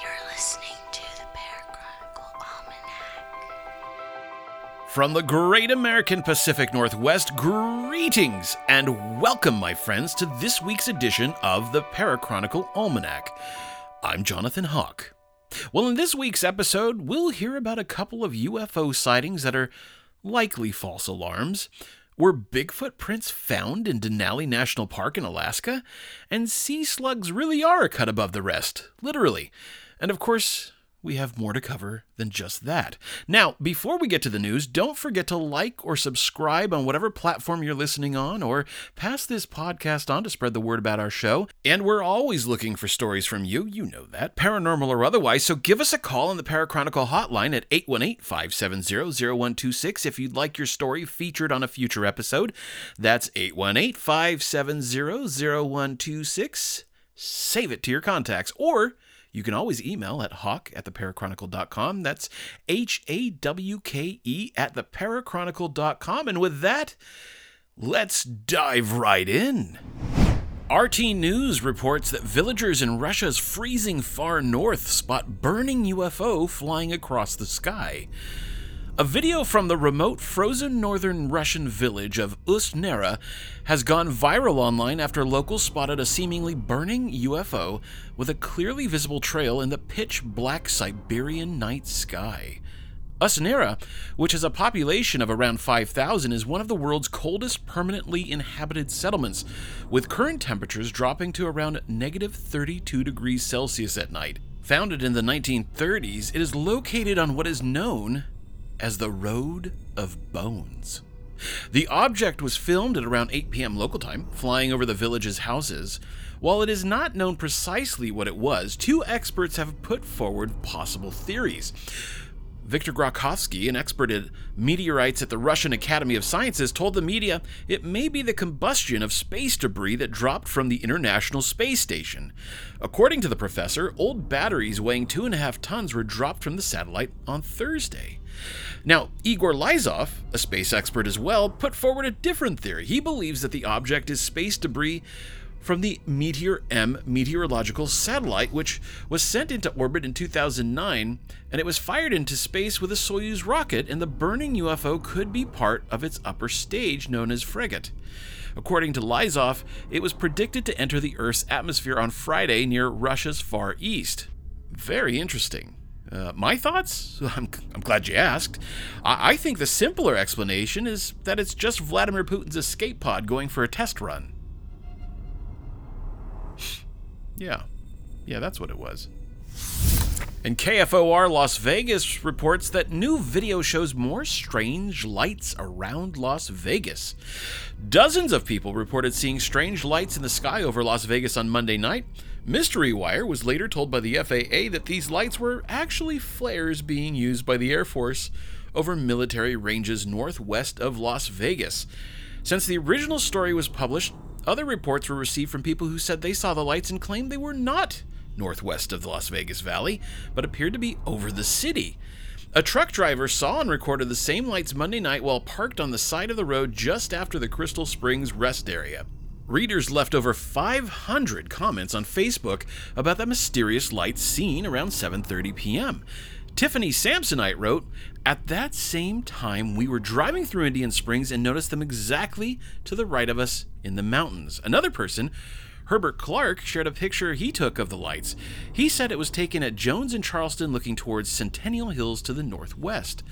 You're listening to the Parachronicle Almanac. From the great American Pacific Northwest, greetings and welcome, my friends, to this week's edition of the Parachronicle Almanac. I'm Jonathan Hawke. Well, in this week's episode, we'll hear about a couple of UFO sightings that are likely false alarms. Were Bigfoot prints found in Denali National Park in Alaska? And sea slugs really are cut above the rest, literally. And of course, we have more to cover than just that. Now, before we get to the news, don't forget to like or subscribe on whatever platform you're listening on, or pass this podcast on to spread the word about our show. And we're always looking for stories from you, you know that, paranormal or otherwise, so give us a call on the Parachronicle hotline at 818 570 0126 if you'd like your story featured on a future episode. That's 818 570 0126. Save it to your contacts, or you can always email at hawke at theparachronicle.com. That's H A W K E at theparachronicle.com. And with that, let's dive right in. RT News reports that villagers in Russia's freezing far north spot burning UFO flying across the sky. A video from the remote frozen northern Russian village of Ust-Nera has gone viral online after locals spotted a seemingly burning UFO with a clearly visible trail in the pitch black Siberian night sky. Ust-Nera, which has a population of around 5,000, is one of the world's coldest permanently inhabited settlements, with current temperatures dropping to around negative 32 degrees Celsius at night. Founded in the 1930s, it is located on what is known as the Road of Bones. The object was filmed at around 8 p.m. local time, flying over the village's houses. While it is not known precisely what it was, two experts have put forward possible theories. Viktor Grokhovsky, an expert at meteorites at the Russian Academy of Sciences, told the media it may be the combustion of space debris that dropped from the International Space Station. According to the professor, old batteries weighing two and a half tons were dropped from the satellite on Thursday. Now, Igor Lisov, a space expert as well, put forward a different theory. He believes that the object is space debris from the Meteor M meteorological satellite, which was sent into orbit in 2009, and it was fired into space with a Soyuz rocket, and the burning UFO could be part of its upper stage known as Fregat. According to Lisov, it was predicted to enter the Earth's atmosphere on Friday near Russia's Far East. Very interesting. Uh, my thoughts? I'm, I'm glad you asked. I, I think the simpler explanation is that it's just Vladimir Putin's escape pod going for a test run. yeah. Yeah, that's what it was. And KFOR Las Vegas reports that new video shows more strange lights around Las Vegas. Dozens of people reported seeing strange lights in the sky over Las Vegas on Monday night. Mystery Wire was later told by the FAA that these lights were actually flares being used by the Air Force over military ranges northwest of Las Vegas. Since the original story was published, other reports were received from people who said they saw the lights and claimed they were not northwest of the Las Vegas Valley, but appeared to be over the city. A truck driver saw and recorded the same lights Monday night while parked on the side of the road just after the Crystal Springs rest area. Readers left over 500 comments on Facebook about the mysterious lights seen around 7:30 p.m. Tiffany Samsonite wrote, "At that same time, we were driving through Indian Springs and noticed them exactly to the right of us in the mountains." Another person Herbert Clark shared a picture he took of the lights. He said it was taken at Jones and Charleston looking towards Centennial Hills to the northwest.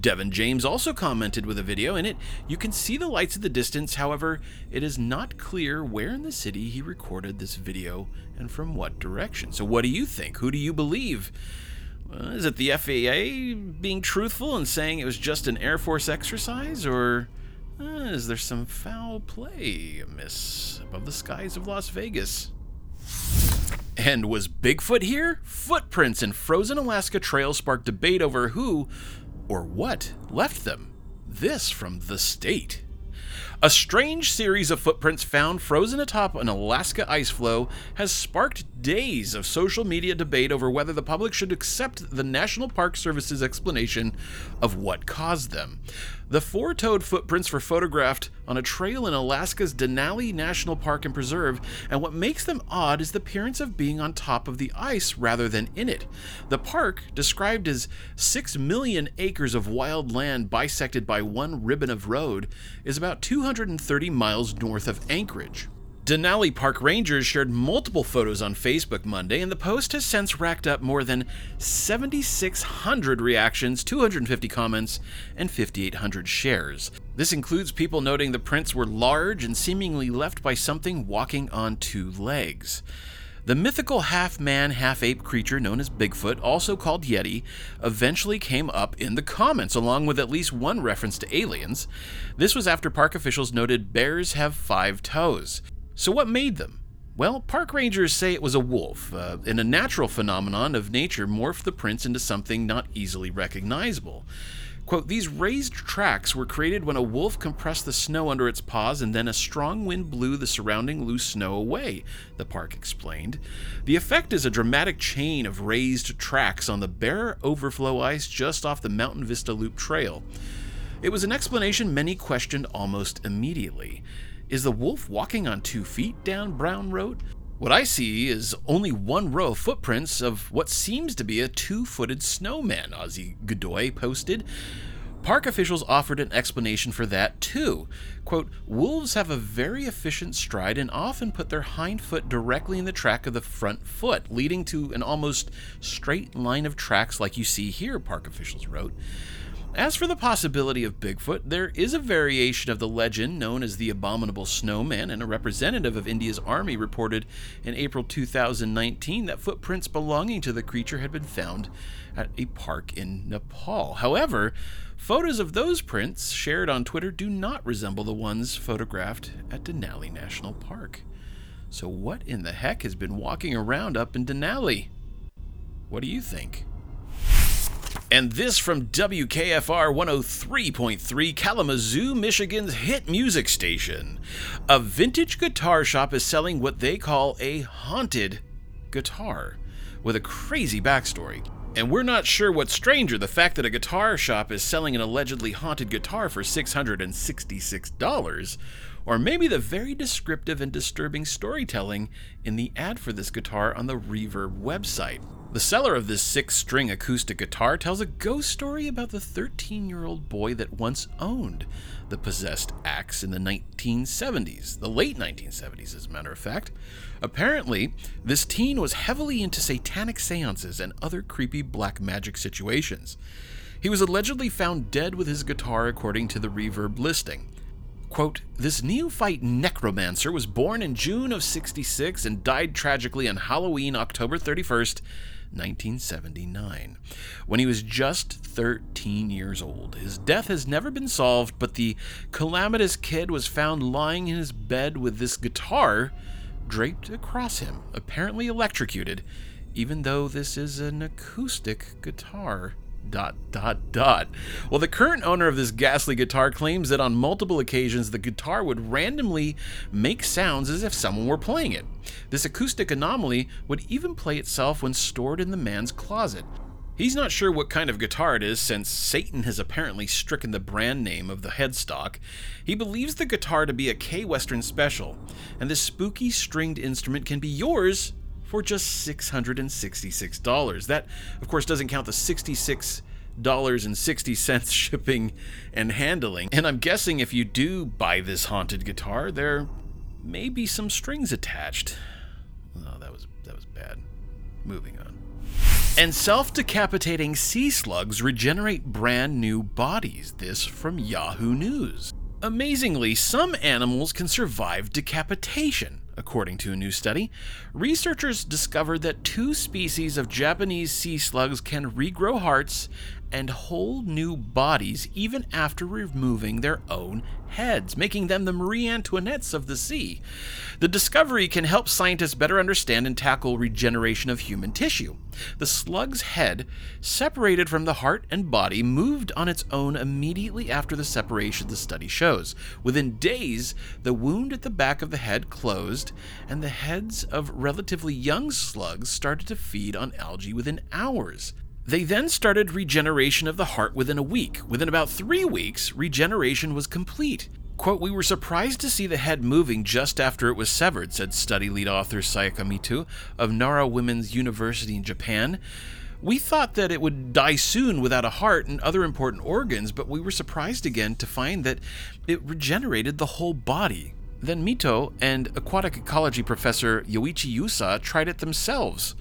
Devin James also commented with a video. In it, you can see the lights at the distance, however, it is not clear where in the city he recorded this video and from what direction. So, what do you think? Who do you believe? Is it the FAA being truthful and saying it was just an Air Force exercise, or uh, is there some foul play amiss above the skies of Las Vegas? And was Bigfoot here? Footprints in frozen Alaska trails spark debate over who or what left them. This from The State. A strange series of footprints found frozen atop an Alaska ice floe has sparked days of social media debate over whether the public should accept the National Park Service's explanation of what caused them. The four toed footprints were photographed on a trail in Alaska's Denali National Park and Preserve, and what makes them odd is the appearance of being on top of the ice rather than in it. The park, described as 6 million acres of wild land bisected by one ribbon of road, is about 230 miles north of Anchorage. Denali Park Rangers shared multiple photos on Facebook Monday, and the post has since racked up more than 7,600 reactions, 250 comments, and 5,800 shares. This includes people noting the prints were large and seemingly left by something walking on two legs. The mythical half man, half ape creature known as Bigfoot, also called Yeti, eventually came up in the comments, along with at least one reference to aliens. This was after park officials noted bears have five toes. So, what made them? Well, park rangers say it was a wolf, uh, and a natural phenomenon of nature morphed the prints into something not easily recognizable. Quote, these raised tracks were created when a wolf compressed the snow under its paws and then a strong wind blew the surrounding loose snow away, the park explained. The effect is a dramatic chain of raised tracks on the bare overflow ice just off the Mountain Vista Loop Trail. It was an explanation many questioned almost immediately. Is the wolf walking on two feet down Brown Road? What I see is only one row of footprints of what seems to be a two footed snowman, Ozzy Godoy posted. Park officials offered an explanation for that too. Quote, Wolves have a very efficient stride and often put their hind foot directly in the track of the front foot, leading to an almost straight line of tracks like you see here, park officials wrote. As for the possibility of Bigfoot, there is a variation of the legend known as the Abominable Snowman, and a representative of India's army reported in April 2019 that footprints belonging to the creature had been found at a park in Nepal. However, photos of those prints shared on Twitter do not resemble the ones photographed at Denali National Park. So, what in the heck has been walking around up in Denali? What do you think? And this from WKFR 103.3 Kalamazoo, Michigan's hit music station. A vintage guitar shop is selling what they call a haunted guitar with a crazy backstory. And we're not sure what's stranger the fact that a guitar shop is selling an allegedly haunted guitar for $666, or maybe the very descriptive and disturbing storytelling in the ad for this guitar on the Reverb website. The seller of this six string acoustic guitar tells a ghost story about the 13 year old boy that once owned the possessed axe in the 1970s, the late 1970s, as a matter of fact. Apparently, this teen was heavily into satanic seances and other creepy black magic situations. He was allegedly found dead with his guitar, according to the Reverb listing. Quote, this neophyte necromancer was born in June of 66 and died tragically on Halloween, October 31st, 1979, when he was just 13 years old. His death has never been solved, but the calamitous kid was found lying in his bed with this guitar draped across him, apparently electrocuted, even though this is an acoustic guitar dot dot dot. Well, the current owner of this ghastly guitar claims that on multiple occasions the guitar would randomly make sounds as if someone were playing it. This acoustic anomaly would even play itself when stored in the man's closet. He's not sure what kind of guitar it is since Satan has apparently stricken the brand name of the headstock. He believes the guitar to be a K Western special, and this spooky stringed instrument can be yours for just $666. That, of course, doesn't count the 66 dollars and 60 cents shipping and handling. And I'm guessing if you do buy this haunted guitar, there may be some strings attached. Oh, that was that was bad. Moving on. And self-decapitating sea slugs regenerate brand new bodies. This from Yahoo News. Amazingly, some animals can survive decapitation. According to a new study, researchers discovered that two species of Japanese sea slugs can regrow hearts and whole new bodies even after removing their own heads, making them the Marie Antoinettes of the sea. The discovery can help scientists better understand and tackle regeneration of human tissue. The slug's head, separated from the heart and body, moved on its own immediately after the separation, the study shows. Within days, the wound at the back of the head closed, and the heads of relatively young slugs started to feed on algae within hours. They then started regeneration of the heart within a week. Within about three weeks, regeneration was complete. Quote, We were surprised to see the head moving just after it was severed, said study lead author Sayaka Mitoh of Nara Women's University in Japan. We thought that it would die soon without a heart and other important organs, but we were surprised again to find that it regenerated the whole body. Then Mitoh and aquatic ecology professor Yoichi Yusa tried it themselves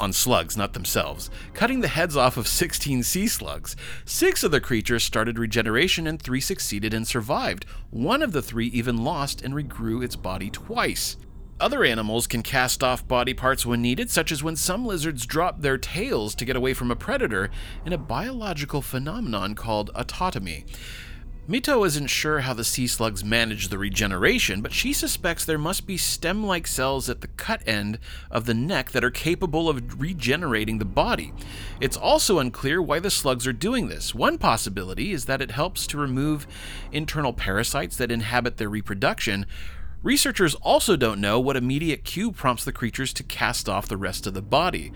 on slugs, not themselves, cutting the heads off of 16 sea slugs. Six of the creatures started regeneration and three succeeded and survived. One of the three even lost and regrew its body twice. Other animals can cast off body parts when needed, such as when some lizards drop their tails to get away from a predator in a biological phenomenon called autotomy. Mitoh isn't sure how the sea slugs manage the regeneration, but she suspects there must be stem like cells at the cut end of the neck that are capable of regenerating the body. It's also unclear why the slugs are doing this. One possibility is that it helps to remove internal parasites that inhabit their reproduction. Researchers also don't know what immediate cue prompts the creatures to cast off the rest of the body.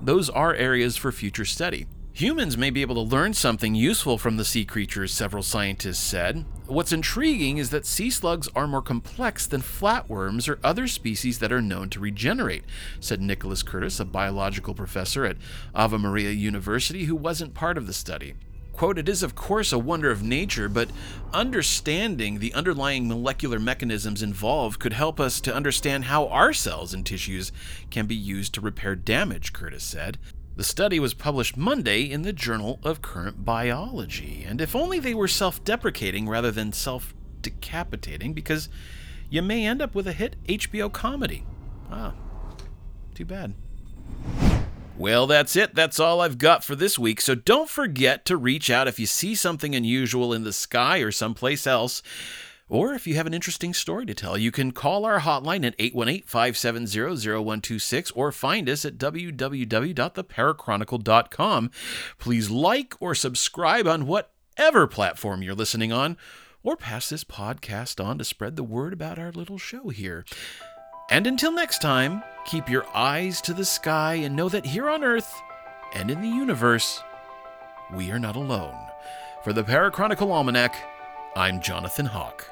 Those are areas for future study. Humans may be able to learn something useful from the sea creatures, several scientists said. What's intriguing is that sea slugs are more complex than flatworms or other species that are known to regenerate, said Nicholas Curtis, a biological professor at Ave Maria University who wasn't part of the study. Quote, it is of course a wonder of nature, but understanding the underlying molecular mechanisms involved could help us to understand how our cells and tissues can be used to repair damage, Curtis said. The study was published Monday in the Journal of Current Biology, and if only they were self deprecating rather than self decapitating, because you may end up with a hit HBO comedy. Ah, too bad. Well, that's it. That's all I've got for this week. So don't forget to reach out if you see something unusual in the sky or someplace else. Or if you have an interesting story to tell, you can call our hotline at 818 570 0126 or find us at www.theparachronicle.com. Please like or subscribe on whatever platform you're listening on, or pass this podcast on to spread the word about our little show here. And until next time, keep your eyes to the sky and know that here on Earth and in the universe, we are not alone. For the Parachronicle Almanac, I'm Jonathan Hawke.